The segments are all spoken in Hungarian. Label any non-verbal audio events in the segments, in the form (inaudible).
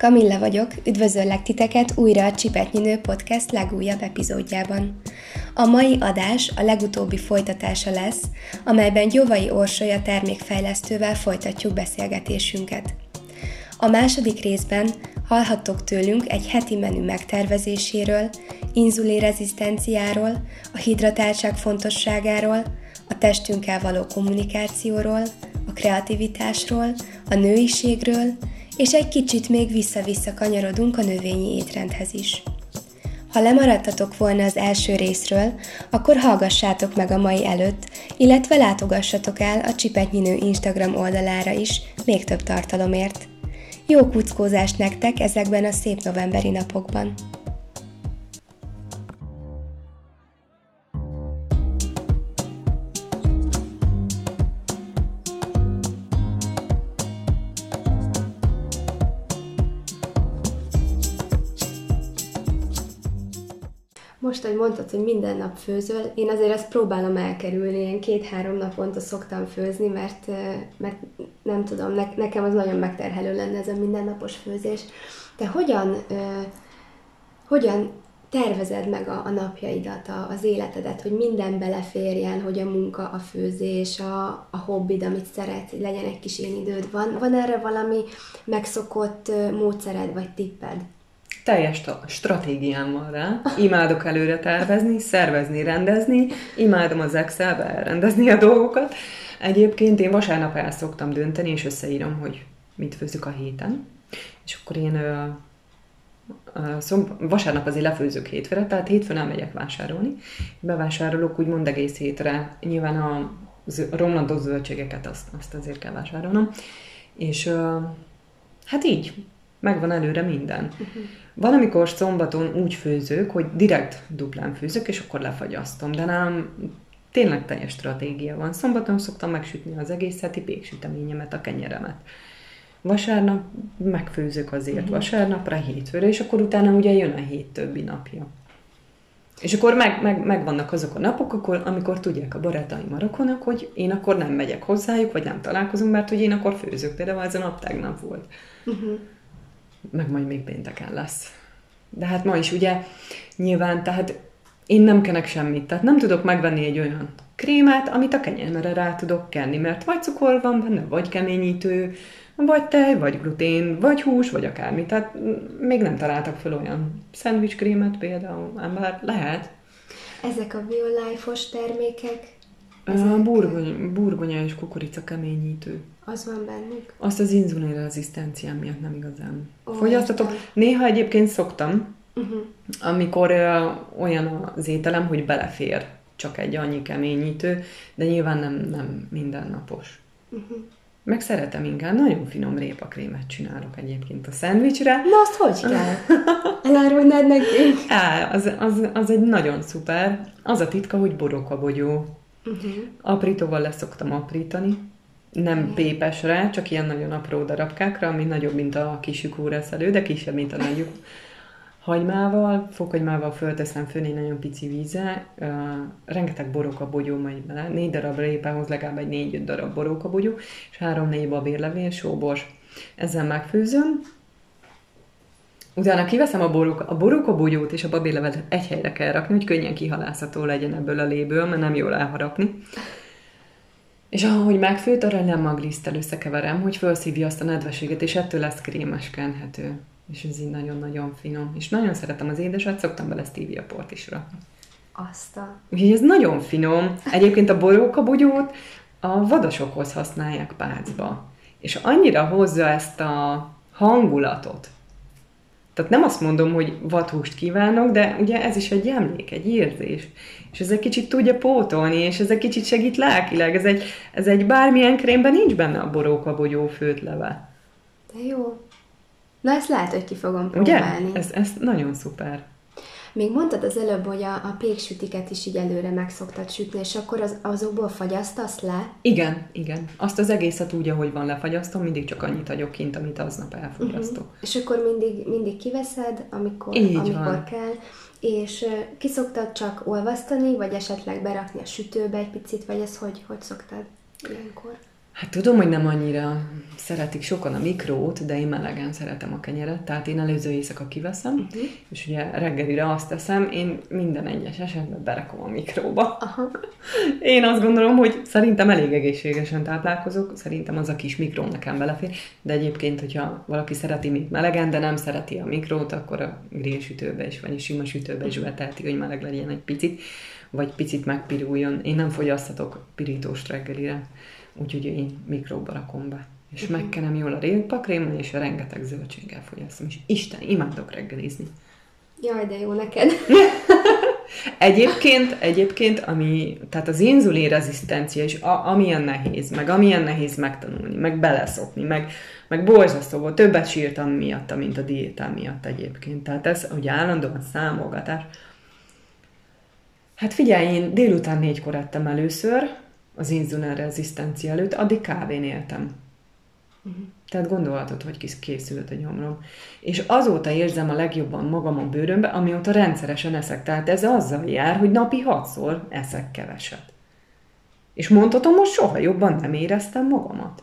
Kamilla vagyok, üdvözöllek titeket újra a Csipetnyinő Podcast legújabb epizódjában. A mai adás a legutóbbi folytatása lesz, amelyben Gyovai Orsolya termékfejlesztővel folytatjuk beszélgetésünket. A második részben hallhattok tőlünk egy heti menü megtervezéséről, inzulinrezisztenciáról, a hidratáltság fontosságáról, a testünkkel való kommunikációról, a kreativitásról, a nőiségről, és egy kicsit még vissza-vissza kanyarodunk a növényi étrendhez is. Ha lemaradtatok volna az első részről, akkor hallgassátok meg a mai előtt, illetve látogassatok el a Csipetnyinő Instagram oldalára is még több tartalomért. Jó kuckózást nektek ezekben a szép novemberi napokban! Most, hogy mondtad, hogy minden nap főzöl, én azért ezt próbálom elkerülni, én két-három naponta szoktam főzni, mert, mert nem tudom, ne, nekem az nagyon megterhelő lenne ez a mindennapos főzés. Te hogyan, hogyan tervezed meg a, a napjaidat, a, az életedet, hogy minden beleférjen, hogy a munka, a főzés, a, a hobbid, amit szeretsz, legyen egy kis én időd. Van, van erre valami megszokott módszered vagy tipped? Teljes stratégiám van rá. Imádok előre tervezni, szervezni, rendezni, imádom az Excelbe elrendezni a dolgokat. Egyébként én vasárnap el szoktam dönteni, és összeírom, hogy mit főzök a héten. És akkor én ö, ö, szomb- vasárnap azért lefőzök hétfőre, tehát hétfőn elmegyek vásárolni. Bevásárolok úgymond egész hétre. Nyilván a, a romlandó zöldségeket azt, azt azért kell vásárolnom. És ö, hát így, megvan előre minden. Uh-huh. Van, amikor szombaton úgy főzök, hogy direkt duplán főzök, és akkor lefagyasztom, de nem tényleg teljes stratégia van. Szombaton szoktam megsütni az egész heti péksüteményemet, a kenyeremet. Vasárnap megfőzök azért uh-huh. vasárnapra, hétfőre, és akkor utána ugye jön a hét többi napja. És akkor meg, meg, megvannak azok a napok, akkor, amikor tudják a barátaim a rokonok, hogy én akkor nem megyek hozzájuk, vagy nem találkozunk, mert hogy én akkor főzök. Például ez a nap tegnap volt. Uh-huh meg majd még pénteken lesz. De hát ma is ugye nyilván, tehát én nem kenek semmit, tehát nem tudok megvenni egy olyan krémát, amit a kenyérmere rá tudok kenni, mert vagy cukor van benne, vagy keményítő, vagy tej, vagy glutén, vagy hús, vagy akármi. Tehát még nem találtak fel olyan szendvicskrémet például, ám bár lehet. Ezek a biolife-os termékek? Ezek... Burgony, burgonya és kukorica keményítő. Az van bennük? Azt az inzulinrezisztenciám miatt nem igazán oh, fogyasztatok. Néha egyébként szoktam, uh-huh. amikor uh, olyan az ételem, hogy belefér csak egy annyi keményítő, de nyilván nem, nem mindennapos. Uh-huh. Meg szeretem inkább, nagyon finom répakrémet csinálok egyébként a szendvicsre. Na azt hogy kell? (laughs) Elárulnád nekünk? Á, az, az, az egy nagyon szuper. Az a titka, hogy bogyó. Uh-huh. Aprítóval leszoktam aprítani, nem pépesre, csak ilyen nagyon apró darabkákra, ami nagyobb, mint a kis elő, de kisebb, mint a nagyjuk. Hagymával, fokhagymával fölteszem egy nagyon pici vízzel, uh, rengeteg bogyó megy bele, négy darab répához legalább egy négy darab bogyó, és három-négy babérlevél, sóbors. Ezzel megfőzöm, Utána kiveszem a, boróka, a bogyót és a babérlevet egy helyre kell rakni, hogy könnyen kihalászható legyen ebből a léből, mert nem jól elharapni. És ahogy megfőtt, arra nem maglisztel összekeverem, hogy felszívja azt a nedveséget, és ettől lesz krémes kenhető. És ez így nagyon-nagyon finom. És nagyon szeretem az édeset, szoktam bele stevia port is rakni. Azt a... Úgyhogy ez nagyon finom. Egyébként a bogyót a vadasokhoz használják pácba. És annyira hozza ezt a hangulatot, tehát nem azt mondom, hogy vadhúst kívánok, de ugye ez is egy emlék, egy érzés. És ez egy kicsit tudja pótolni, és ez egy kicsit segít lelkileg. Ez egy, ez egy bármilyen krémben nincs benne a boróka bogyó főt leve. De jó. Na ezt lehet, hogy ki fogom próbálni. Ugye? Ez, ez nagyon szuper. Még mondtad az előbb, hogy a, a péksütiket is így előre meg szoktad sütni, és akkor az, azokból fagyasztasz le? Igen, igen. Azt az egészet úgy, ahogy van lefagyasztom, mindig csak annyit hagyok kint, amit aznap elfogyasztok. Uh-huh. És akkor mindig, mindig kiveszed, amikor, így amikor van. kell, és ki szoktad csak olvasztani, vagy esetleg berakni a sütőbe egy picit, vagy ez hogy, hogy szoktad ilyenkor? Hát tudom, hogy nem annyira szeretik sokan a mikrót, de én melegen szeretem a kenyeret, tehát én előző éjszaka kiveszem, uh-huh. és ugye reggelire azt teszem, én minden egyes esetben berakom a mikróba. Aha. (laughs) Én azt gondolom, hogy szerintem elég egészségesen táplálkozok, szerintem az a kis mikró nekem belefér, de egyébként, hogyha valaki szereti még melegen, de nem szereti a mikrót, akkor a grillsütőbe is, vagy a sima sütőbe is beteheti, hogy meleg legyen egy picit, vagy picit megpiruljon. Én nem fogyasztatok pirítóst reggelire, úgyhogy én mikróba rakom be és uh-huh. megkenem jól a répakrémmel, és a rengeteg zöldséggel fogyasztom, és Isten, imádok reggelizni. Jaj, de jó neked. (laughs) egyébként, egyébként, ami, tehát az inzulin rezisztencia is, a, amilyen nehéz, meg amilyen nehéz megtanulni, meg beleszokni, meg, meg borzasztó volt, többet sírtam miatta, mint a diétám miatt egyébként. Tehát ez, hogy állandóan számolgatás. Hát figyelj, én délután négykor ettem először, az inzulin rezisztencia előtt, addig kávén éltem. Uh-huh. Tehát gondolhatod, hogy készült a nyomrom. És azóta érzem a legjobban magam a bőrömbe, amióta rendszeresen eszek. Tehát ez azzal jár, hogy napi hatszor eszek keveset. És mondhatom, hogy soha jobban nem éreztem magamat.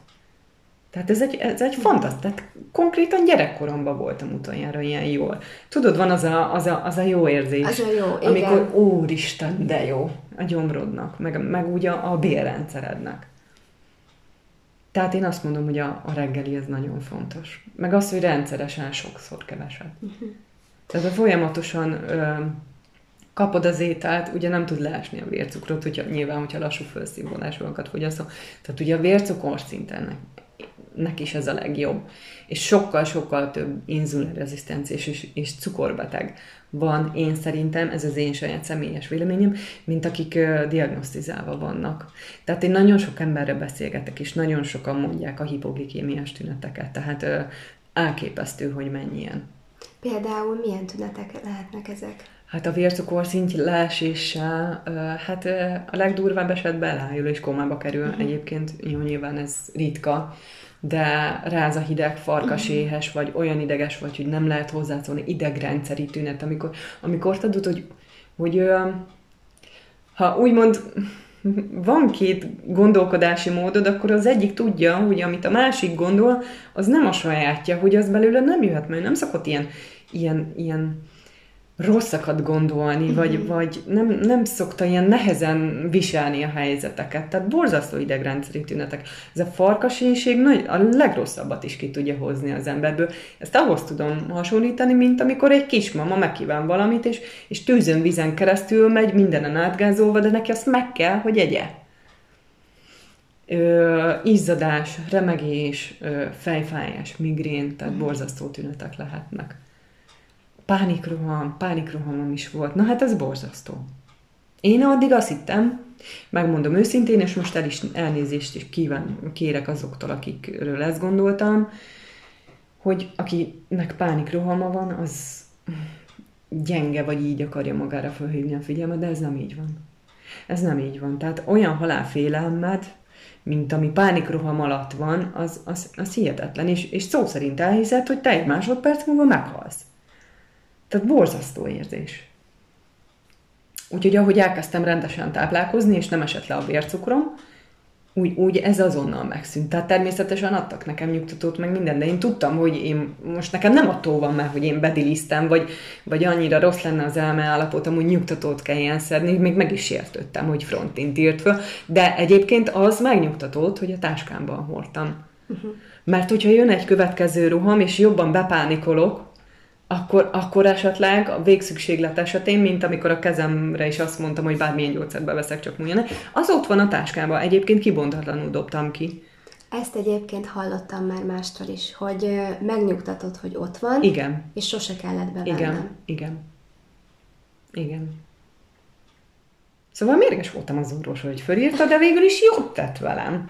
Tehát ez egy, ez egy fantasztikus, tehát konkrétan gyerekkoromban voltam utoljára ilyen jól. Tudod, van az a, az a, az a jó érzés. Az a jó, igen. Amikor, úristen, de jó a gyomrodnak, meg, meg ugye a bélrendszerednek. Tehát én azt mondom, hogy a, a reggeli ez nagyon fontos. Meg az, hogy rendszeresen sokszor keveset. Uh-huh. Tehát ha folyamatosan ö, kapod az ételt, ugye nem tud leesni a vércukrot, hogyha, nyilván, hogyha lassú felszínvonásokat fogyaszol. Tehát ugye a vércukor szinten neki is ez a legjobb. És sokkal-sokkal több inzulinrezisztenciás és, és cukorbeteg van, én szerintem, ez az én saját személyes véleményem, mint akik uh, diagnosztizálva vannak. Tehát én nagyon sok emberre beszélgetek, és nagyon sokan mondják a hipoglikémiás tüneteket, tehát uh, elképesztő, hogy mennyien. Például milyen tünetek lehetnek ezek? Hát a vércukorszint leeséssel, hát a legdurvább esetben elájul és komába kerül. Uh-huh. Egyébként jó, nyilván ez ritka, de ráz a hideg, farkaséhes, vagy olyan ideges vagy, hogy nem lehet hozzászólni, idegrendszeri tünet, amikor, amikor tudod, hogy, hogy ha úgymond van két gondolkodási módod, akkor az egyik tudja, hogy amit a másik gondol, az nem a sajátja, hogy az belőle nem jöhet, mert nem szokott ilyen, ilyen, ilyen rosszakat gondolni, uh-huh. vagy, vagy nem, nem szokta ilyen nehezen viselni a helyzeteket. Tehát borzasztó idegrendszeri tünetek. Ez a farkasénység nagy, a legrosszabbat is ki tudja hozni az emberből. Ezt ahhoz tudom hasonlítani, mint amikor egy kismama megkíván valamit, és, és tűzön vízen keresztül megy, mindenen átgázolva, de neki azt meg kell, hogy egye. Ö, izzadás, remegés, ö, fejfájás, migrén, tehát uh-huh. borzasztó tünetek lehetnek pánikroham, pánikrohamom is volt. Na hát ez borzasztó. Én addig azt hittem, megmondom őszintén, és most el is elnézést is kíván, kérek azoktól, akikről ezt gondoltam, hogy akinek pánikrohama van, az gyenge, vagy így akarja magára felhívni a figyelmet, de ez nem így van. Ez nem így van. Tehát olyan halálfélelmed, mint ami pánikroham alatt van, az, az, az hihetetlen, és, és szó szerint elhiszed, hogy te egy másodperc múlva meghalsz. Tehát borzasztó érzés. Úgyhogy ahogy elkezdtem rendesen táplálkozni, és nem esett le a vércukrom, úgy, úgy ez azonnal megszűnt. Tehát természetesen adtak nekem nyugtatót, meg minden, de én tudtam, hogy én most nekem nem attól van már, hogy én bedilisztem, vagy, vagy annyira rossz lenne az elme állapotom, hogy nyugtatót kelljen szedni, még meg is sértődtem, hogy frontint írt föl, de egyébként az megnyugtatót, hogy a táskámban hordtam. Uh-huh. Mert hogyha jön egy következő roham, és jobban bepánikolok, akkor, akkor esetleg a végszükséglet esetén, mint amikor a kezemre is azt mondtam, hogy bármilyen gyógyszert beveszek, csak múljon az ott van a táskában. Egyébként kibontatlanul dobtam ki. Ezt egyébként hallottam már mástól is, hogy megnyugtatod, hogy ott van, Igen. és sose kellett bevennem. Igen, igen. Igen. Szóval mérges voltam az orvos, hogy fölírta, de végül is jót tett velem.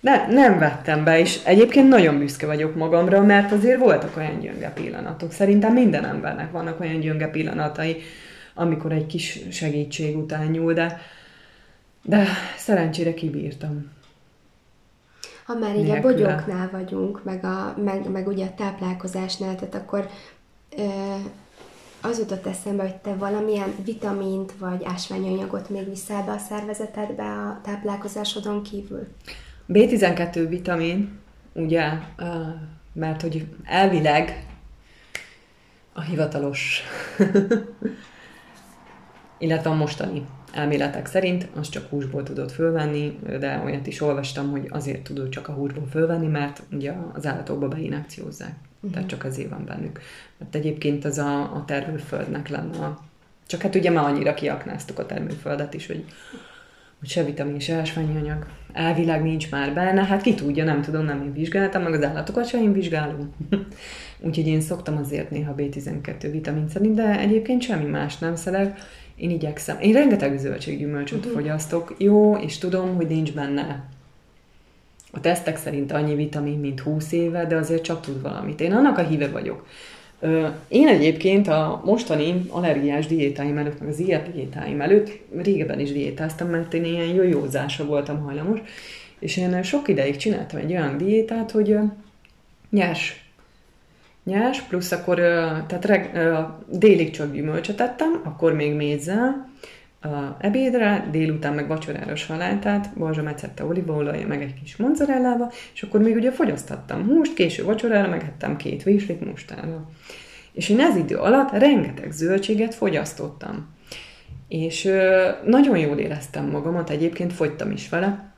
Ne, nem vettem be, és egyébként nagyon büszke vagyok magamra, mert azért voltak olyan gyönge pillanatok. Szerintem minden embernek vannak olyan gyönge pillanatai, amikor egy kis segítség után nyúl, de, de szerencsére kibírtam. Ha már így Nélküle. a bogyóknál vagyunk, meg, a, meg, meg ugye a táplálkozásnál, tehát akkor ö, az jutott eszembe, hogy te valamilyen vitamint vagy ásványanyagot még viszel be a szervezetedbe a táplálkozásodon kívül? B12 vitamin, ugye, mert hogy elvileg a hivatalos, (laughs) illetve a mostani elméletek szerint, az csak húsból tudod fölvenni, de olyat is olvastam, hogy azért tudod csak a húsból fölvenni, mert ugye az állatokba beinekciózzák. Uh-huh. Tehát csak ezért van bennük. Mert egyébként az a, a termőföldnek lenne a... Csak hát ugye már annyira kiaknáztuk a termőföldet is, hogy, hogy se vitamin, se ásványi anyag. Elvileg nincs már benne, hát ki tudja, nem tudom, nem én vizsgáltam, meg az állatokat sem én vizsgálom. (laughs) Úgyhogy én szoktam azért néha B12 vitamin szerint, de egyébként semmi más nem szedek én igyekszem. Én rengeteg zöldséggyümölcsöt uh-huh. fogyasztok. Jó, és tudom, hogy nincs benne a tesztek szerint annyi vitamin, mint 20 éve, de azért csak tud valamit. Én annak a híve vagyok. Én egyébként a mostani allergiás diétáim előtt, meg az ilyet diétáim előtt régebben is diétáztam, mert én ilyen jójózásra voltam hajlamos, és én sok ideig csináltam egy olyan diétát, hogy nyers. Nyers, plusz akkor tehát reg, délig csak gyümölcsöt ettem, akkor még mézzel, a ebédre, délután meg vacsorára salátát, balzsa metszette olívaolaj, meg egy kis mozzarellával, és akkor még ugye fogyasztattam húst, késő vacsorára megettem két véslit mustára. És én ez idő alatt rengeteg zöldséget fogyasztottam. És ö, nagyon jól éreztem magamat, egyébként fogytam is vele,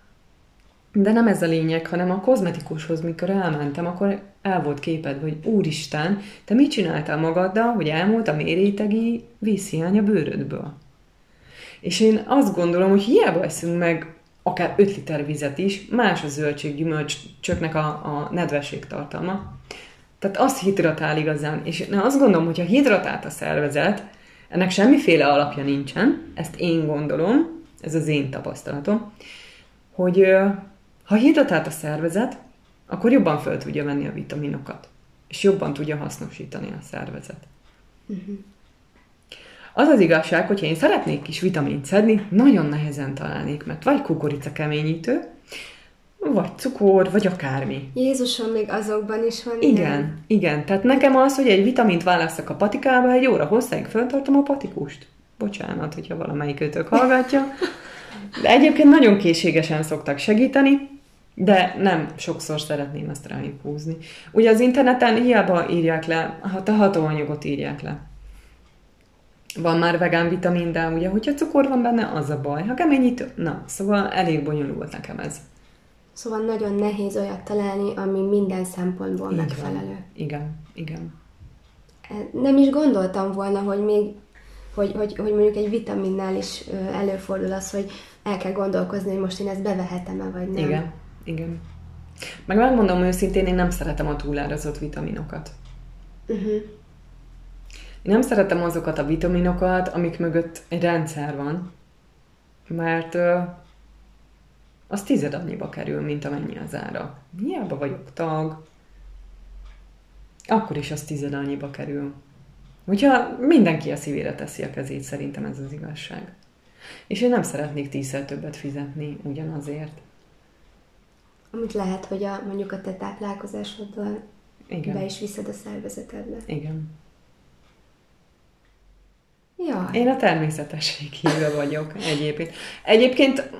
de nem ez a lényeg, hanem a kozmetikushoz, mikor elmentem, akkor el volt képed, hogy úristen, te mit csináltál magaddal, hogy elmúlt a mérétegi vízhiány a bőrödből? És én azt gondolom, hogy hiába eszünk meg akár 5 liter vizet is, más a zöldség, gyümölcs, csöknek a, a nedvesség tartalma. Tehát az hidratál igazán. És én azt gondolom, hogy ha hidratált a szervezet, ennek semmiféle alapja nincsen, ezt én gondolom, ez az én tapasztalatom, hogy ha hidratált a szervezet, akkor jobban föl tudja venni a vitaminokat, és jobban tudja hasznosítani a szervezet. Uh-huh. Az az igazság, hogyha én szeretnék kis vitamint szedni, nagyon nehezen találnék, mert vagy kukorica keményítő, vagy cukor, vagy akármi. Jézusom, még azokban is van Igen, ilyen. igen. Tehát nekem az, hogy egy vitamint választok a patikába, egy óra hosszáig föntartom a patikust. Bocsánat, hogyha valamelyik őtök hallgatja. De egyébként nagyon készségesen szoktak segíteni, de nem sokszor szeretném ezt rájuk húzni. Ugye az interneten hiába írják le, a hatóanyagot írják le. Van már vegán vitamin, de ugye, hogyha cukor van benne, az a baj. Ha keményítő, na, szóval elég bonyolult nekem ez. Szóval nagyon nehéz olyat találni, ami minden szempontból Így megfelelő. Van. Igen, igen. E, nem is gondoltam volna, hogy még, hogy, hogy, hogy mondjuk egy vitaminnál is előfordul az, hogy el kell gondolkozni, hogy most én ezt bevehetem-e, vagy nem. Igen, igen. Meg megmondom őszintén, én nem szeretem a túlárazott vitaminokat. Uh-huh. Nem szeretem azokat a vitaminokat, amik mögött egy rendszer van, mert uh, az tized annyiba kerül, mint amennyi az ára. Hiába vagyok tag, akkor is az tized annyiba kerül. Hogyha mindenki a szívére teszi a kezét, szerintem ez az igazság. És én nem szeretnék tízszer többet fizetni ugyanazért. Amit lehet, hogy a, mondjuk a te táplálkozásoddal Igen. be is viszed a szervezetedbe. Igen. Ja. Én a természetesség hívő vagyok egyébként. Egyébként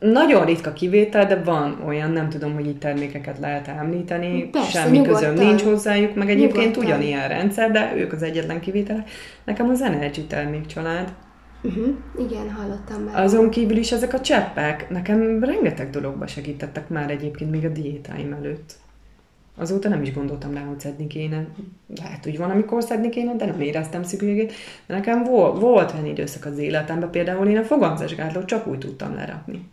nagyon ritka kivétel, de van olyan, nem tudom, hogy itt termékeket lehet említeni, Persze, semmi nyugodtan. közöm nincs hozzájuk, meg egyébként nyugodtan. ugyanilyen rendszer, de ők az egyetlen kivétel. Nekem az Energy termékcsalád, Uh-huh. Igen, hallottam már. Azon kívül is ezek a cseppek nekem rengeteg dologba segítettek már egyébként még a diétáim előtt. Azóta nem is gondoltam rá, hogy szedni kéne. Lehet, hogy van, amikor szedni kéne, de nem éreztem szükségét. De nekem volt, volt olyan időszak az életemben, például én a fogamzásgátlót csak úgy tudtam lerakni.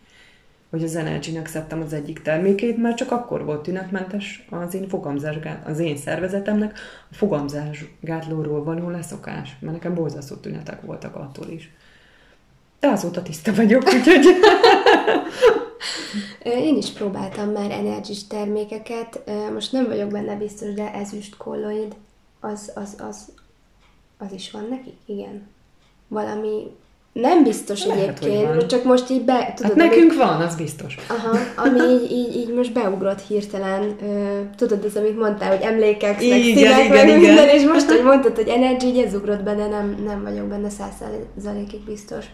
Hogy az energy szedtem az egyik termékét, mert csak akkor volt tünetmentes az én fogamzásgát, az én szervezetemnek a fogamzásgátlóról való leszokás, mert nekem borzasztó tünetek voltak attól is. De azóta tiszta vagyok, úgyhogy... (laughs) Én is próbáltam már energis termékeket, most nem vagyok benne biztos, de ezüst kolloid, az, az, az, az is van nekik, igen. Valami nem biztos Lehet, egyébként, csak most így be... Hát tudod, hát nekünk ami, van, az biztos. Aha, ami (laughs) így, így, így most beugrott hirtelen, uh, tudod, az, amit mondtál, hogy emlékek, meg szívek, igen, meg igen. minden, és most, hogy mondtad, hogy energy, így ez ugrott be, de nem, nem vagyok benne százszázalékig biztos.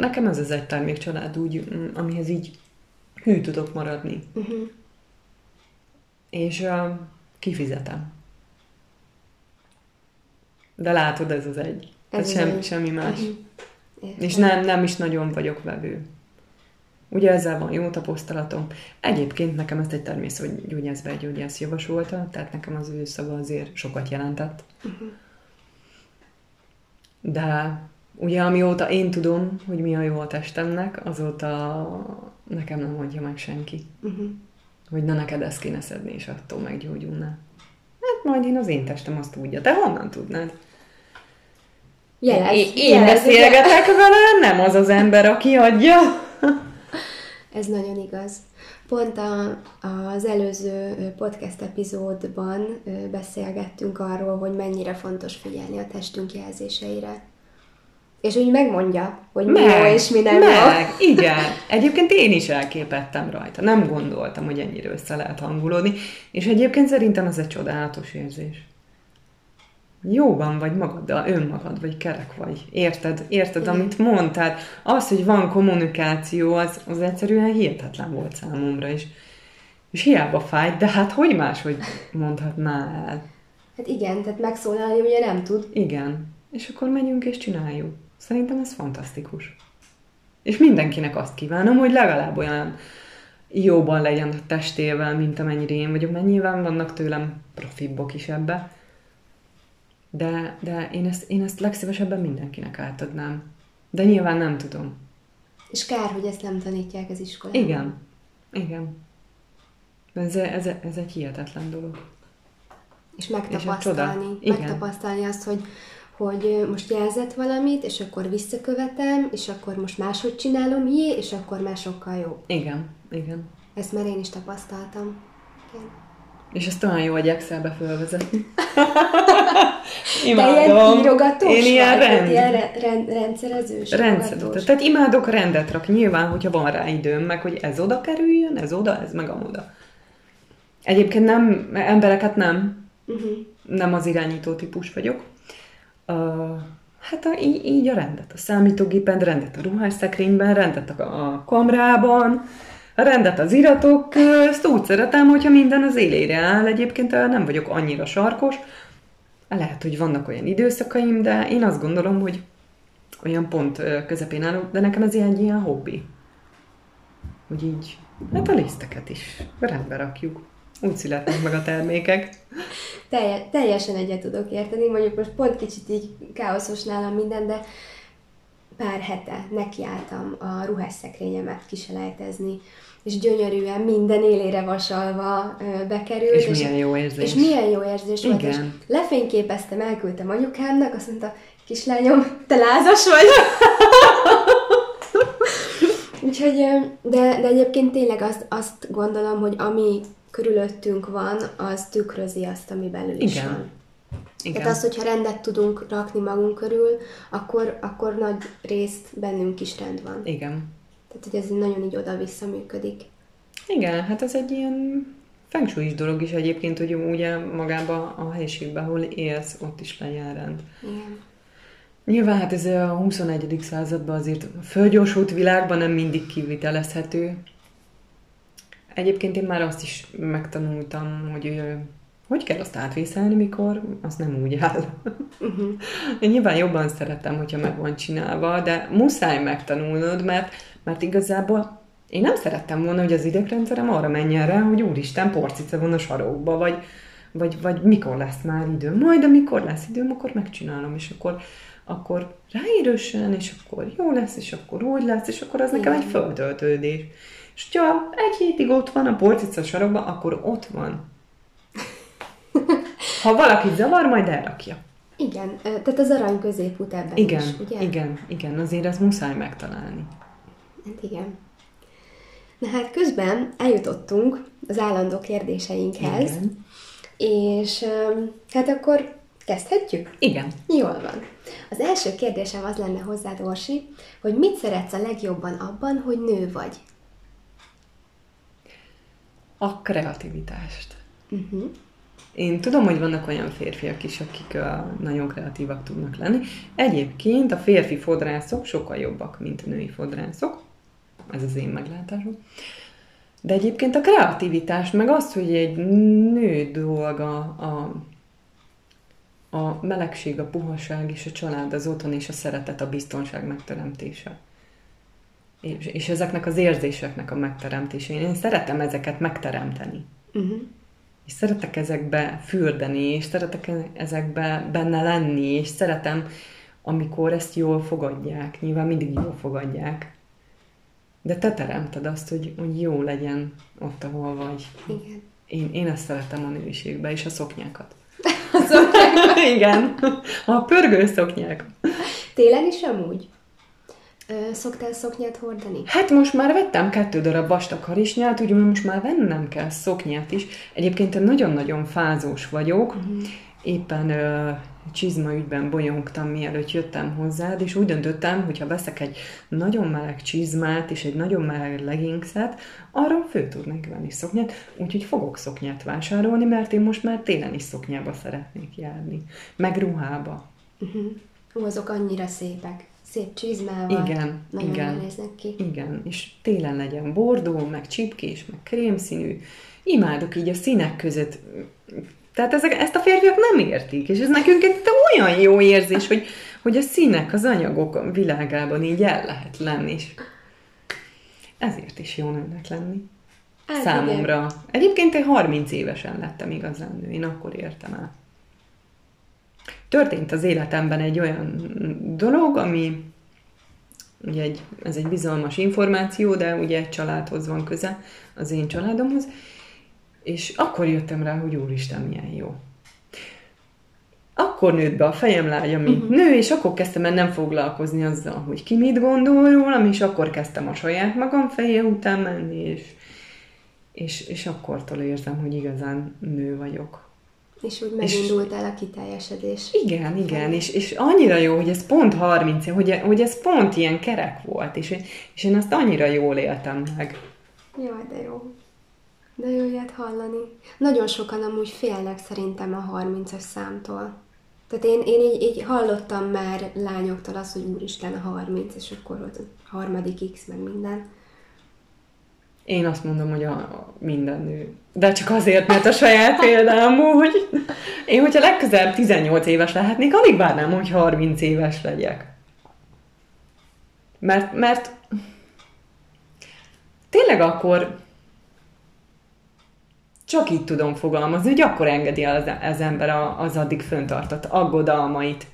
Nekem ez az egy termékcsalád úgy, amihez így hű tudok maradni. Uh-huh. És uh, kifizetem. De látod, ez az egy. Ez az sem, egy. semmi más. Uh-huh. Értem. És nem, nem is nagyon vagyok vevő. Ugye ezzel van jó tapasztalatom. Egyébként nekem ezt egy természetgyógyász gyógyász javasolta, tehát nekem az ő szava azért sokat jelentett. Uh-huh. De ugye amióta én tudom, hogy mi a jó a testemnek, azóta nekem nem mondja meg senki, Uh-huh. hogy na neked ezt kéne szedni, és attól meggyógyulnál. Hát majd én az én testem azt tudja. Te honnan tudnád? Jelez, én, én jelez, beszélgetek vele, nem az az ember, aki adja. (laughs) Ez nagyon igaz. Pont a, az előző podcast epizódban beszélgettünk arról, hogy mennyire fontos figyelni a testünk jelzéseire. És úgy megmondja, hogy mi jó és mi nem jó. meg, igen. Egyébként én is elképettem rajta. Nem gondoltam, hogy ennyire össze lehet hangulódni. És egyébként szerintem ez egy csodálatos érzés. Jóban vagy magaddal, önmagad, vagy kerek vagy. Érted, érted, Igen. amit mond? Tehát az, hogy van kommunikáció, az, az egyszerűen hihetetlen volt számomra is. És hiába fájt, de hát hogy máshogy mondhatná el? Hát igen, tehát megszólalni ugye nem tud. Igen. És akkor megyünk és csináljuk. Szerintem ez fantasztikus. És mindenkinek azt kívánom, hogy legalább olyan jóban legyen a testével, mint amennyire én vagyok, mert nyilván vannak tőlem profibbok is ebbe. De, de én, ezt, én ezt legszívesebben mindenkinek átadnám. De nyilván nem tudom. És kár, hogy ezt nem tanítják az iskolában. Igen. Igen. Ez, ez, ez egy hihetetlen dolog. És És megtapasztalni. Igen. megtapasztalni azt, hogy, hogy most jelzett valamit, és akkor visszakövetem, és akkor most máshogy csinálom, jé, és akkor már sokkal jobb. Igen. Igen. Ezt már én is tapasztaltam. Igen. És ezt olyan jó, hogy Excelbe fölvezetni. Te (laughs) ilyen írogatós Én ilyen vagy? Rend. Ilyen re- rend, rendszerezős? Írogatós? Tehát imádok rendet rak, nyilván, hogyha van rá időm, meg hogy ez oda kerüljön, ez oda, ez meg amoda. Egyébként nem, embereket nem, Uh-huh. nem az irányító típus vagyok. Uh, hát a, így, így a rendet. A számítógépen rendet a ruhásszekrényben, rendet a, a kamrában, a rendet az iratok közt. Úgy szeretem, hogyha minden az élére áll. Egyébként nem vagyok annyira sarkos. Lehet, hogy vannak olyan időszakaim, de én azt gondolom, hogy olyan pont közepén állok, de nekem ez egy ilyen hobbi. Hogy így, hát a liszteket is rendbe rakjuk. Úgy születnek meg a termékek. Telje, teljesen egyet tudok érteni, mondjuk most pont kicsit így káoszos nálam minden, de pár hete nekiálltam a ruhásszekrényemet kiselejtezni, és gyönyörűen minden élére vasalva bekerült. És milyen jó érzés. És milyen jó érzés volt, és Igen. lefényképeztem, elküldtem anyukámnak, azt mondta, kislányom, te lázas vagy? (laughs) Úgyhogy, de, de egyébként tényleg azt, azt gondolom, hogy ami körülöttünk van, az tükrözi azt, ami belül is Igen. van. Igen. Tehát az, hogyha rendet tudunk rakni magunk körül, akkor, akkor nagy részt bennünk is rend van. Igen. Tehát, hogy ez nagyon így oda-vissza működik. Igen, hát ez egy ilyen fengsúlyis dolog is egyébként, hogy ugye magában a helyiségben, ahol élsz, ott is legyen rend. Igen. Nyilván hát ez a 21. században azért fölgyorsult világban nem mindig kivitelezhető. Egyébként én már azt is megtanultam, hogy hogy kell azt átvészelni, mikor az nem úgy áll. Uh-huh. Én nyilván jobban szeretem, hogyha meg van csinálva, de muszáj megtanulnod, mert, mert igazából én nem szerettem volna, hogy az idegrendszerem arra menjen rá, hogy úristen, porcica van a sarokba, vagy, vagy, vagy mikor lesz már időm. Majd amikor lesz időm, akkor megcsinálom, és akkor, akkor ráérősen, és akkor jó lesz, és akkor úgy lesz, és akkor az nekem egy Igen. És ha egy hétig ott van a porcica sarokban, akkor ott van. (laughs) Ha valaki zavar, majd elrakja. Igen, tehát az arany középút ebben Igen, is, ugye? igen, igen, azért ezt muszáj megtalálni. Hát igen. Na hát közben eljutottunk az állandó kérdéseinkhez, Igen. és hát akkor kezdhetjük? Igen. Jól van. Az első kérdésem az lenne hozzád, Orsi, hogy mit szeretsz a legjobban abban, hogy nő vagy? A kreativitást. Uh-huh. Én tudom, hogy vannak olyan férfiak is, akik uh, nagyon kreatívak tudnak lenni. Egyébként a férfi fodrászok sokkal jobbak, mint a női fodrászok. Ez az én meglátásom. De egyébként a kreativitás, meg az, hogy egy nő dolga a, a melegség, a puhaság és a család, az otthon és a szeretet, a biztonság megteremtése. És, és ezeknek az érzéseknek a megteremtése. Én szeretem ezeket megteremteni. Uh-huh. És szeretek ezekbe fürdeni, és szeretek ezekbe benne lenni, és szeretem, amikor ezt jól fogadják. Nyilván mindig jól fogadják. De te teremted azt, hogy, hogy jó legyen ott, ahol vagy. Igen. Én, én ezt szeretem a nőiségbe, és a szoknyákat. (laughs) A szoknyákat? (laughs) Igen. A pörgő szoknyák. Télen is amúgy? Szoktál szoknyát hordani? Hát most már vettem kettő darab vastag harisnyát, úgyhogy most már vennem kell szoknyát is. Egyébként én nagyon-nagyon fázós vagyok. Uh-huh. Éppen ö, csizma ügyben bolyongtam, mielőtt jöttem hozzád, és úgy döntöttem, hogy ha veszek egy nagyon meleg csizmát és egy nagyon meleg leggingset, arra fő tudnék venni szoknyát, úgyhogy fogok szoknyát vásárolni, mert én most már télen is szoknyába szeretnék járni. Meg ruhába. Uh-huh. Ó, azok annyira szépek szép csizmával. Igen, nagyon igen. néznek ki. Igen, és télen legyen bordó, meg csipkés, meg krémszínű. Imádok így a színek között. Tehát ezek, ezt a férfiak nem értik, és ez nekünk egy olyan jó érzés, hogy, hogy a színek, az anyagok világában így el lehet lenni, és ezért is jó nőnek lenni. Hát, Számomra. Igen. Egyébként én 30 évesen lettem igazán nő, én akkor értem el történt az életemben egy olyan dolog, ami ugye egy, ez egy bizalmas információ, de ugye egy családhoz van köze, az én családomhoz, és akkor jöttem rá, hogy úristen, milyen jó. Akkor nőtt be a fejem lágya, mint uh-huh. nő, és akkor kezdtem el nem foglalkozni azzal, hogy ki mit gondol rólam, és akkor kezdtem a saját magam feje után menni, és, és, és akkortól érzem, hogy igazán nő vagyok. És úgy megindult el a kiteljesedés. Igen, igen, és, és annyira jó, hogy ez pont 30, hogy, hogy ez pont ilyen kerek volt, és, és én azt annyira jól éltem meg. Jaj, de jó. De jó ilyet hallani. Nagyon sokan amúgy félnek szerintem a 30-as számtól. Tehát én, én így, így hallottam már lányoktól azt, hogy úristen a 30, és akkor volt a harmadik X, meg minden. Én azt mondom, hogy a minden nő. De csak azért, mert a saját (laughs) példám, hogy én, hogyha legközelebb 18 éves lehetnék, alig várnám, hogy 30 éves legyek. Mert, mert tényleg akkor csak így tudom fogalmazni, hogy akkor engedi az, az ember az addig föntartott aggodalmait,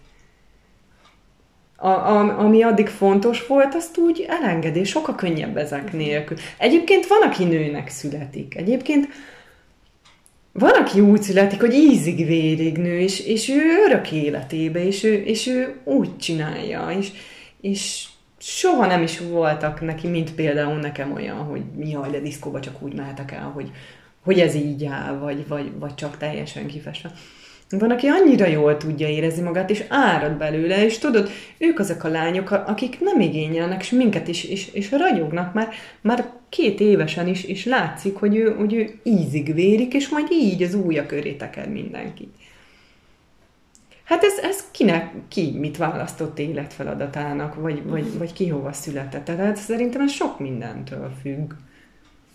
a, a, ami addig fontos volt, azt úgy elengedi, sokkal könnyebb ezek nélkül. Egyébként van, aki nőnek születik. Egyébként van, aki úgy születik, hogy ízig-vérig nő, és, és ő örök életébe, és ő, és ő úgy csinálja, és, és soha nem is voltak neki, mint például nekem olyan, hogy jaj, de diszkóba csak úgy mehetek el, hogy, hogy ez így áll, vagy, vagy, vagy csak teljesen kifestve. Van, aki annyira jól tudja érezni magát, és árad belőle, és tudod, ők azok a lányok, akik nem igényelnek, és minket is, és, és ragyognak már, már két évesen is, és látszik, hogy ő, hogy ő ízig vérik, és majd így az újja köré teker mindenkit. Hát ez, ez kinek, ki mit választott életfeladatának, vagy, vagy, vagy ki hova született. Tehát szerintem ez sok mindentől függ.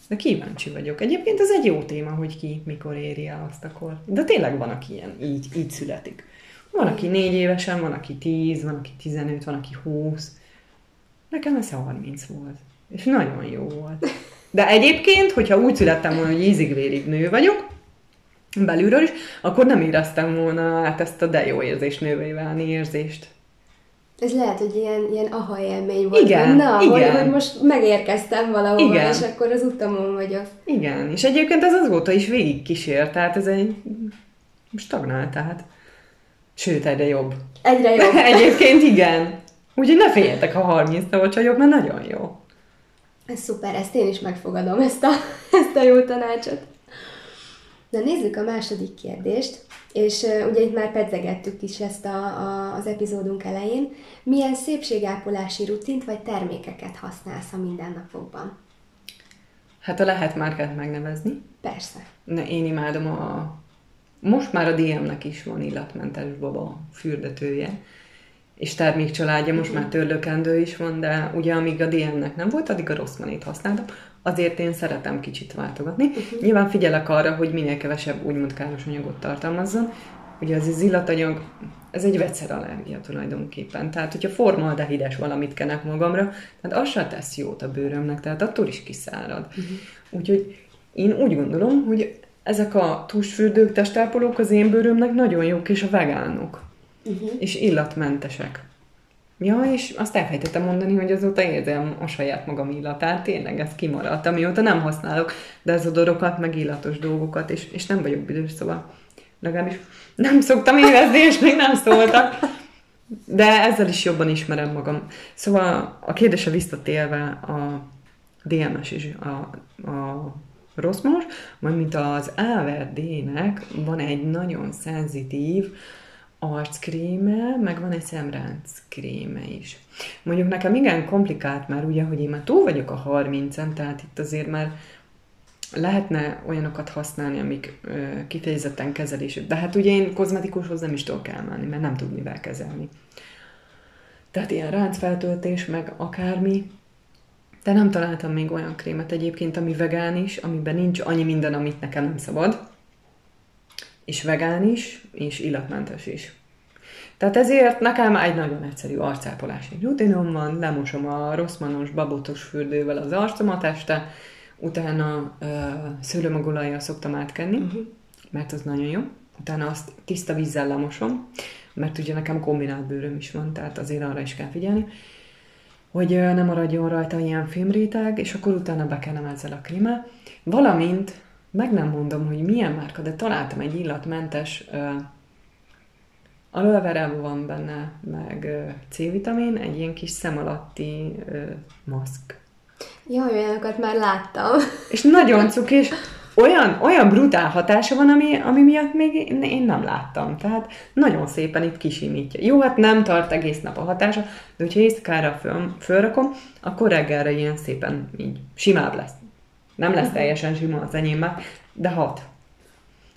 De kíváncsi vagyok. Egyébként ez egy jó téma, hogy ki mikor éri el azt a kor. De tényleg van, aki ilyen, így, így születik. Van, aki négy évesen, van, aki tíz, van, aki tizenöt, van, aki húsz. Nekem ez 30 volt. És nagyon jó volt. De egyébként, hogyha úgy születtem volna, hogy ízig-vérig nő vagyok, belülről is, akkor nem éreztem volna át ezt a de jó érzés nővé válni érzést. Ez lehet, hogy ilyen, ilyen aha élmény volt. Igen, Na, igen. Hogy, hogy most megérkeztem valahova, Igen. és akkor az utamon vagyok. Igen, és egyébként ez azóta is végig kísér, tehát ez egy stagnált, tehát. Sőt, egyre jobb. Egyre jobb. (laughs) egyébként igen. Úgyhogy ne féljetek, ha 30 tavot vagyok, mert nagyon jó. Ez szuper, ezt én is megfogadom, ezt a, (laughs) ezt a jó tanácsot. Na nézzük a második kérdést, és uh, ugye itt már pedzegettük is ezt a, a, az epizódunk elején. Milyen szépségápolási rutint vagy termékeket használsz a mindennapokban? Hát a lehet márkát megnevezni. Persze. Ne, én imádom a... Most már a DM-nek is van illatmentes baba fürdetője, és termékcsaládja, most már törlőkendő is van, de ugye amíg a DM-nek nem volt, addig a Rossmanét használtam, azért én szeretem kicsit váltogatni. Uh-huh. Nyilván figyelek arra, hogy minél kevesebb úgymond káros anyagot tartalmazzon. Ugye az az illatanyag, ez egy vegyszerallergia tulajdonképpen. Tehát, hogyha formaldehides valamit kenek magamra, tehát az se tesz jót a bőrömnek, tehát attól is kiszárad. Uh-huh. Úgyhogy én úgy gondolom, hogy ezek a tusfürdők, testápolók az én bőrömnek nagyon jók, és a vegánok. Uh-huh. És illatmentesek. Ja, és azt elfejtettem mondani, hogy azóta érzem a saját magam illatát, tényleg ez kimaradt, amióta nem használok dezodorokat, meg illatos dolgokat, és, és nem vagyok büdös, szóval legalábbis nem szoktam érezni, és még nem szóltak. De ezzel is jobban ismerem magam. Szóval a kérdése visszatélve a DMS és a, a rossz most, majd mint az AVRD-nek van egy nagyon szenzitív arckréme, meg van egy szemránc kréme is. Mondjuk nekem igen komplikált már, ugye, hogy én már túl vagyok a 30-en, tehát itt azért már lehetne olyanokat használni, amik ö, kifejezetten kezelésük. De hát ugye én kozmetikushoz nem is tudok elmenni, mert nem tud mivel kezelni. Tehát ilyen ráncfeltöltés, meg akármi. De nem találtam még olyan krémet egyébként, ami vegán is, amiben nincs annyi minden, amit nekem nem szabad. És vegán is, és illatmentes is. Tehát ezért nekem egy nagyon egyszerű arcápolási rutinom van, lemosom a rosszmanos babotos fürdővel az arcomat este, utána uh, szőlőmagolajjal szoktam átkenni, uh-huh. mert az nagyon jó. Utána azt tiszta vízzel lemosom, mert ugye nekem kombinált bőröm is van, tehát azért arra is kell figyelni, hogy uh, nem maradjon rajta ilyen fémréteg, és akkor utána bekenem ezzel a krémmel. Valamint, meg nem mondom, hogy milyen márka, de találtam egy illatmentes uh, aloe van benne, meg uh, C-vitamin, egy ilyen kis szem alatti uh, maszk Jaj, olyanokat már láttam. (laughs) És nagyon cuki, és olyan, olyan brutál hatása van, ami, ami miatt még én nem láttam. Tehát nagyon szépen itt kisimítja. Jó, hát nem tart egész nap a hatása, de hogyha éjszakára föl, fölrakom, akkor reggelre ilyen szépen így simább lesz. Nem lesz teljesen sima az enyém de hat.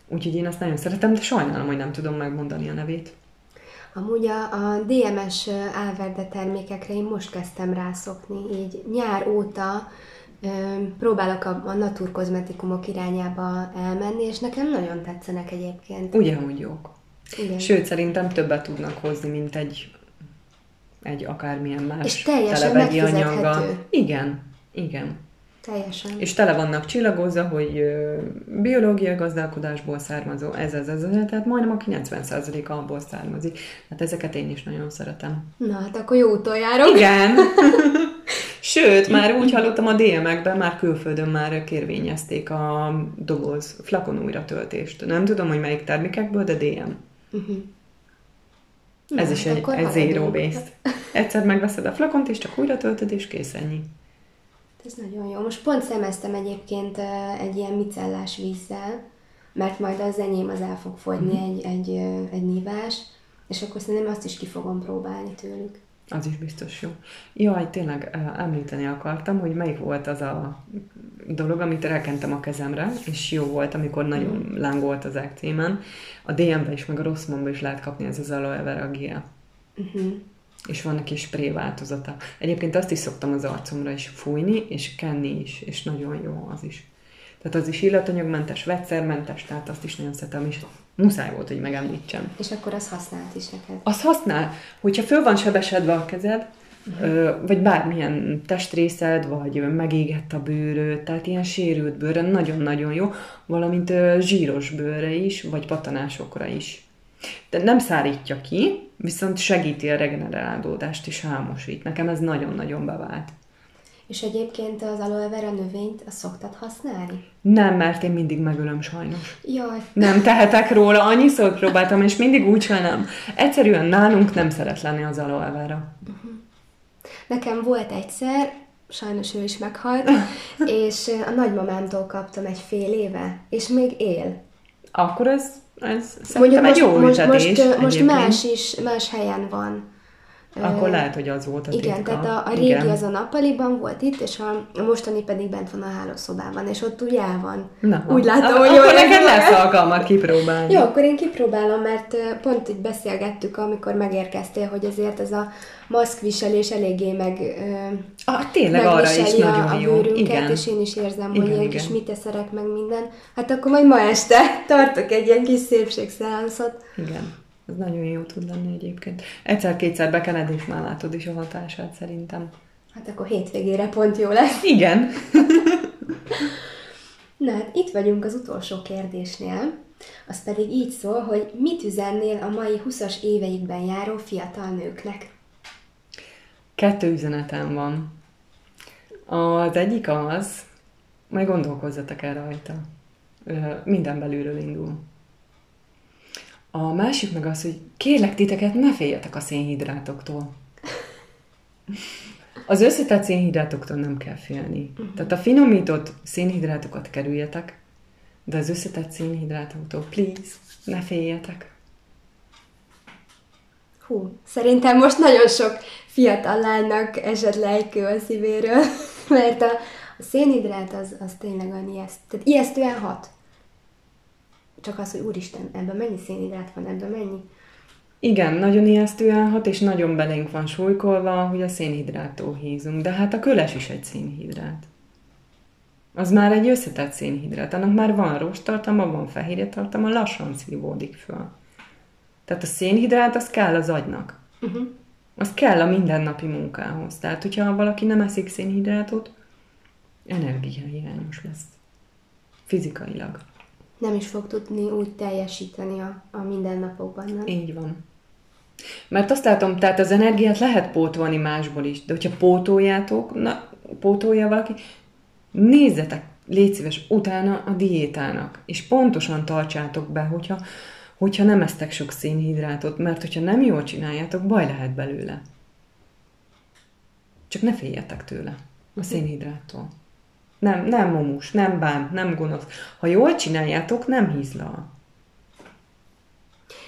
Úgyhogy én azt nagyon szeretem, de sajnálom, hogy nem tudom megmondani a nevét. Amúgy a, a DMS Alverde termékekre én most kezdtem rászokni, így nyár óta ö, próbálok a, a naturkozmetikumok irányába elmenni, és nekem nagyon tetszenek egyébként. Ugye, hogy jók. Igen. Sőt, szerintem többet tudnak hozni, mint egy, egy akármilyen más és teljesen anyaggal. Igen, igen. Teljesen. És tele vannak csillagozza, hogy biológiai gazdálkodásból származó, ez, ez, ez, tehát majdnem a 90% abból származik. Hát ezeket én is nagyon szeretem. Na, hát akkor jó úton járok. Igen. (laughs) Sőt, már úgy hallottam a DM-ekben, már külföldön már kérvényezték a doboz, flakon újra töltést. Nem tudom, hogy melyik termékekből, de DM. Uh-huh. Ez Na, is egy, egy zero waste. Egyszer megveszed a flakont, és csak újra töltöd, és kész ennyi. Ez nagyon jó. Most pont szemeztem egyébként egy ilyen micellás vízzel, mert majd az enyém az el fog fogyni mm. egy, egy, egy nívás, és akkor szerintem azt is ki fogom próbálni tőlük. Az is biztos jó. Jaj, tényleg említeni akartam, hogy melyik volt az a dolog, amit elkentem a kezemre, és jó volt, amikor nagyon mm. lángolt az ekcémen. A DM-be is, meg a Rosszmonba is lehet kapni ez az aloe vera gel. Uh-huh és van neki spré változata. Egyébként azt is szoktam az arcomra is fújni, és kenni is, és nagyon jó az is. Tehát az is illatanyagmentes, vegyszermentes, tehát azt is nagyon szeretem, és muszáj volt, hogy megemlítsem. És akkor az használt is neked? Az használ. Hogyha föl van sebesedve a kezed, uh-huh. vagy bármilyen testrészed, vagy megégett a bőröd, tehát ilyen sérült bőrre nagyon-nagyon jó, valamint zsíros bőrre is, vagy patanásokra is. De nem szárítja ki, viszont segíti a regenerálódást és hámosít. Nekem ez nagyon-nagyon bevált. És egyébként az aloe vera növényt azt szoktad használni? Nem, mert én mindig megölöm sajnos. Jaj. Nem tehetek róla, annyiszor próbáltam, és mindig úgy nem. Egyszerűen nálunk nem szeret lenni az aloe vera. Uh-huh. Nekem volt egyszer, sajnos ő is meghalt, (laughs) és a nagymamámtól kaptam egy fél éve, és még él. Akkor ez ez szerintem egy jó most, most, most más is, más helyen van. Akkor lehet, hogy az volt a Igen, titka. tehát a, a régi Igen. az a nappaliban volt itt, és a, a mostani pedig bent van a hálószobában, és ott úgy el van. Na, úgy látom, hogy jól neked lesz alkalmat kipróbálni. Jó, akkor én kipróbálom, mert pont így beszélgettük, amikor megérkeztél, hogy azért ez a maszkviselés eléggé meg ah, tényleg arra is a, nagyon a jó. bőrünket, Igen. és én is érzem, Igen, hogy ilyen kis miteszerek meg minden. Hát akkor majd ma este (laughs) tartok egy ilyen kis szépségszeánszot. Igen. Ez nagyon jó tud lenni egyébként. Egyszer-kétszer bekened, és már látod is a hatását szerintem. Hát akkor hétvégére pont jó lesz. Igen. (laughs) Na hát itt vagyunk az utolsó kérdésnél. Az pedig így szól, hogy mit üzennél a mai 20-as éveikben járó fiatal nőknek? Kettő üzenetem van. Az egyik az, majd gondolkozzatok el rajta. Minden belülről indul. A másik meg az, hogy kérlek titeket, ne féljetek a szénhidrátoktól. Az összetett szénhidrátoktól nem kell félni. Uh-huh. Tehát a finomított szénhidrátokat kerüljetek, de az összetett szénhidrátoktól, please, ne féljetek. Hú, szerintem most nagyon sok fiatal lánynak esett lejkő a szívéről, (laughs) mert a, a szénhidrát az, az tényleg annyi ezt, tehát ijesztően hat. Csak az, hogy úristen, ebben mennyi szénhidrát van, ebben mennyi? Igen, nagyon ijesztően hat, és nagyon belénk van súlykolva, hogy a szénhidráttól hízunk. De hát a köles is egy szénhidrát. Az már egy összetett szénhidrát. Annak már van rostartalma, van fehérje tartalma, lassan szívódik föl. Tehát a szénhidrát az kell az agynak. Uh-huh. Az kell a mindennapi munkához. Tehát, hogyha valaki nem eszik szénhidrátot, energiahiányos lesz. Fizikailag. Nem is fog tudni úgy teljesíteni a, a mindennapokban, nem? Így van. Mert azt látom, tehát az energiát lehet pótolni másból is, de hogyha pótoljátok, na, pótolja valaki, nézzetek, légy szíves, utána a diétának, és pontosan tartsátok be, hogyha, hogyha nem esztek sok szénhidrátot, mert hogyha nem jól csináljátok, baj lehet belőle. Csak ne féljetek tőle, a szénhidráttól. Nem, nem momus, nem bánt, nem gonosz. Ha jól csináljátok, nem hízlal.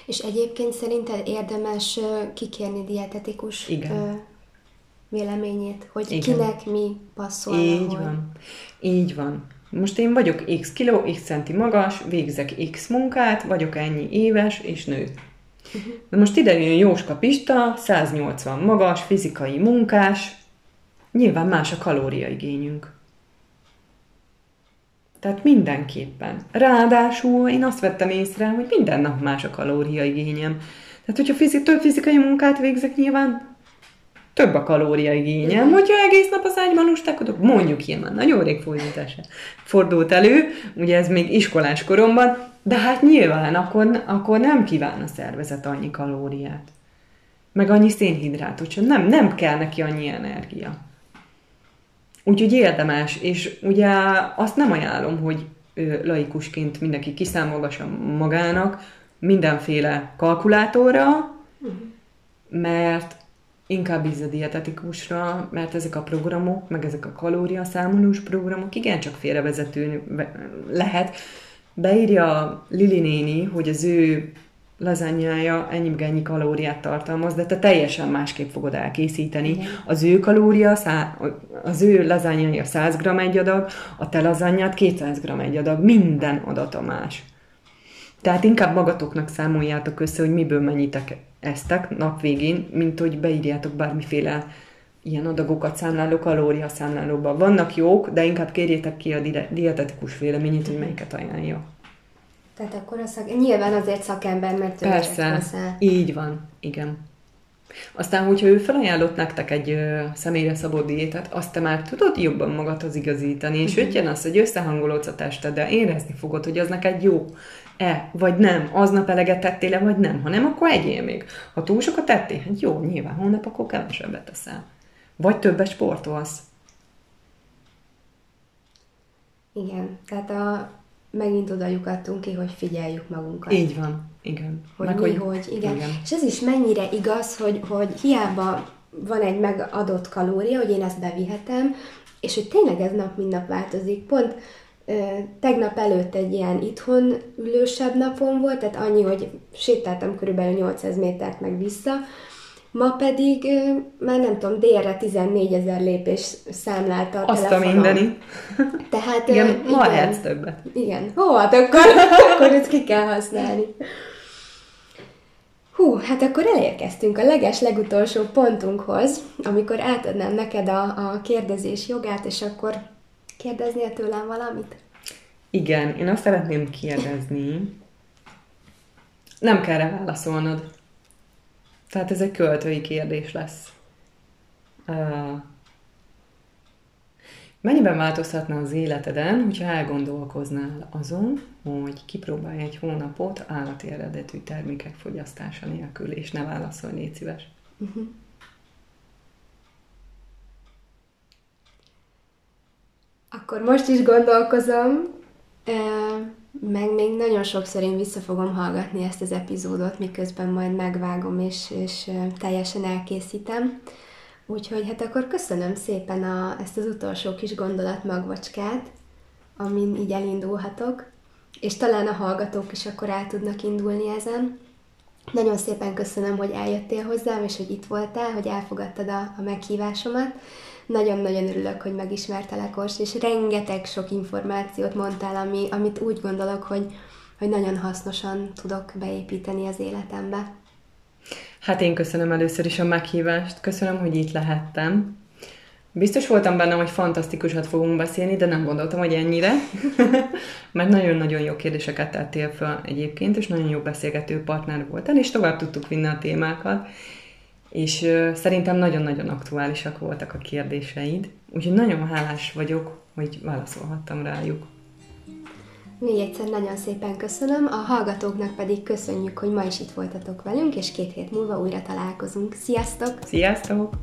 És egyébként szerinted érdemes kikérni dietetikus Igen. véleményét, hogy Igen. kinek mi passzol. Így van. Így van. Most én vagyok x kiló, x centi magas, végzek x munkát, vagyok ennyi éves és nő. Na most ide jön Jóska Pista, 180 magas, fizikai munkás, nyilván más a kalóriaigényünk. Tehát mindenképpen. Ráadásul én azt vettem észre, hogy minden nap más a kalóriaigényem. Tehát, hogyha fizi- több fizikai munkát végzek, nyilván több a kalóriaigényem. Hogyha egész nap az ágyban lustákodok, mondjuk ilyen már nagyon rég fordítása fordult elő, ugye ez még iskolás koromban, de hát nyilván akkor, akkor nem kíván a szervezet annyi kalóriát. Meg annyi szénhidrátot, csak nem, nem kell neki annyi energia. Úgyhogy érdemes, és ugye azt nem ajánlom, hogy laikusként mindenki kiszámolgassa magának mindenféle kalkulátorra, mert inkább bízz a dietetikusra, mert ezek a programok, meg ezek a kalóriaszámolós programok igencsak félrevezető lehet. Beírja Lili néni, hogy az ő lazányája ennyi kalóriát tartalmaz, de te teljesen másképp fogod elkészíteni. Igen. Az ő kalória, szá- az ő lazányája 100 g egy adag, a te lazányát 200 g egy adag, minden adata más. Tehát inkább magatoknak számoljátok össze, hogy miből mennyitek eztek nap végén, mint hogy beírjátok bármiféle ilyen adagokat számláló kalória számlálóba. Vannak jók, de inkább kérjétek ki a di- dietetikus véleményét, hogy melyiket ajánlja. Tehát akkor a szak... nyilván azért szakember, mert ő Persze, hozzá. így van, igen. Aztán, hogyha ő felajánlott nektek egy ö, személyre szabott diétát, azt te már tudod jobban magadhoz igazítani, és Mhm. uh-huh. jön az, hogy összehangolódsz a testeddel, érezni fogod, hogy az neked jó-e, vagy nem, aznap eleget tettél vagy nem, ha nem, akkor egyél még. Ha túl sokat tettél, hát jó, nyilván, holnap akkor kevesebbet teszel. Vagy többet sportolsz. Igen, tehát a... megint oda lyukadtunk ki, hogy figyeljük magunkat. Így van, igen. Hogy Meg, mi, hogy, hogy igen. igen. És ez is mennyire igaz, hogy, hogy hiába van egy megadott kalória, hogy én ezt bevihetem, és hogy tényleg ez nap mint nap változik. Pont tegnap előtt egy ilyen itthon ülősebb napon volt, tehát annyi, hogy sétáltam körülbelül 800 métert meg vissza, Ma pedig már nem tudom, délre 14 ezer lépés számlálta a Azt telefonom. a mindeni. Tehát, Igen, igen, ma lehetsz többet. Igen. Hó, hát akkor, (laughs) akkor ezt ki kell használni. Hú, hát akkor elérkeztünk a leges legutolsó pontunkhoz, amikor átadnám neked a, a kérdezés jogát, és akkor kérdeznél tőlem valamit? Igen, én azt szeretném kérdezni. Nem kell rá válaszolnod. Tehát ez egy költői kérdés lesz. Mennyiben változhatna az életeden, hogyha elgondolkoznál azon, hogy kipróbálj egy hónapot állati eredetű termékek fogyasztása nélkül, és ne válaszolj, légy szíves. Uh-huh. Akkor most is gondolkozom, meg még nagyon sokszor én vissza fogom hallgatni ezt az epizódot, miközben majd megvágom és, és teljesen elkészítem. Úgyhogy hát akkor köszönöm szépen a, ezt az utolsó kis gondolat magvacskát, amin így elindulhatok, és talán a hallgatók is akkor el tudnak indulni ezen. Nagyon szépen köszönöm, hogy eljöttél hozzám, és hogy itt voltál, hogy elfogadtad a, a meghívásomat. Nagyon-nagyon örülök, hogy megismertelek, Ors, és rengeteg sok információt mondtál, ami, amit úgy gondolok, hogy, hogy nagyon hasznosan tudok beépíteni az életembe. Hát én köszönöm először is a meghívást, köszönöm, hogy itt lehettem. Biztos voltam benne, hogy fantasztikusat fogunk beszélni, de nem gondoltam, hogy ennyire. (laughs) Mert nagyon-nagyon jó kérdéseket tettél fel egyébként, és nagyon jó beszélgető partner voltál, és tovább tudtuk vinni a témákat és szerintem nagyon-nagyon aktuálisak voltak a kérdéseid, úgyhogy nagyon hálás vagyok, hogy válaszolhattam rájuk. Még egyszer nagyon szépen köszönöm, a hallgatóknak pedig köszönjük, hogy ma is itt voltatok velünk, és két hét múlva újra találkozunk. Sziasztok! Sziasztok!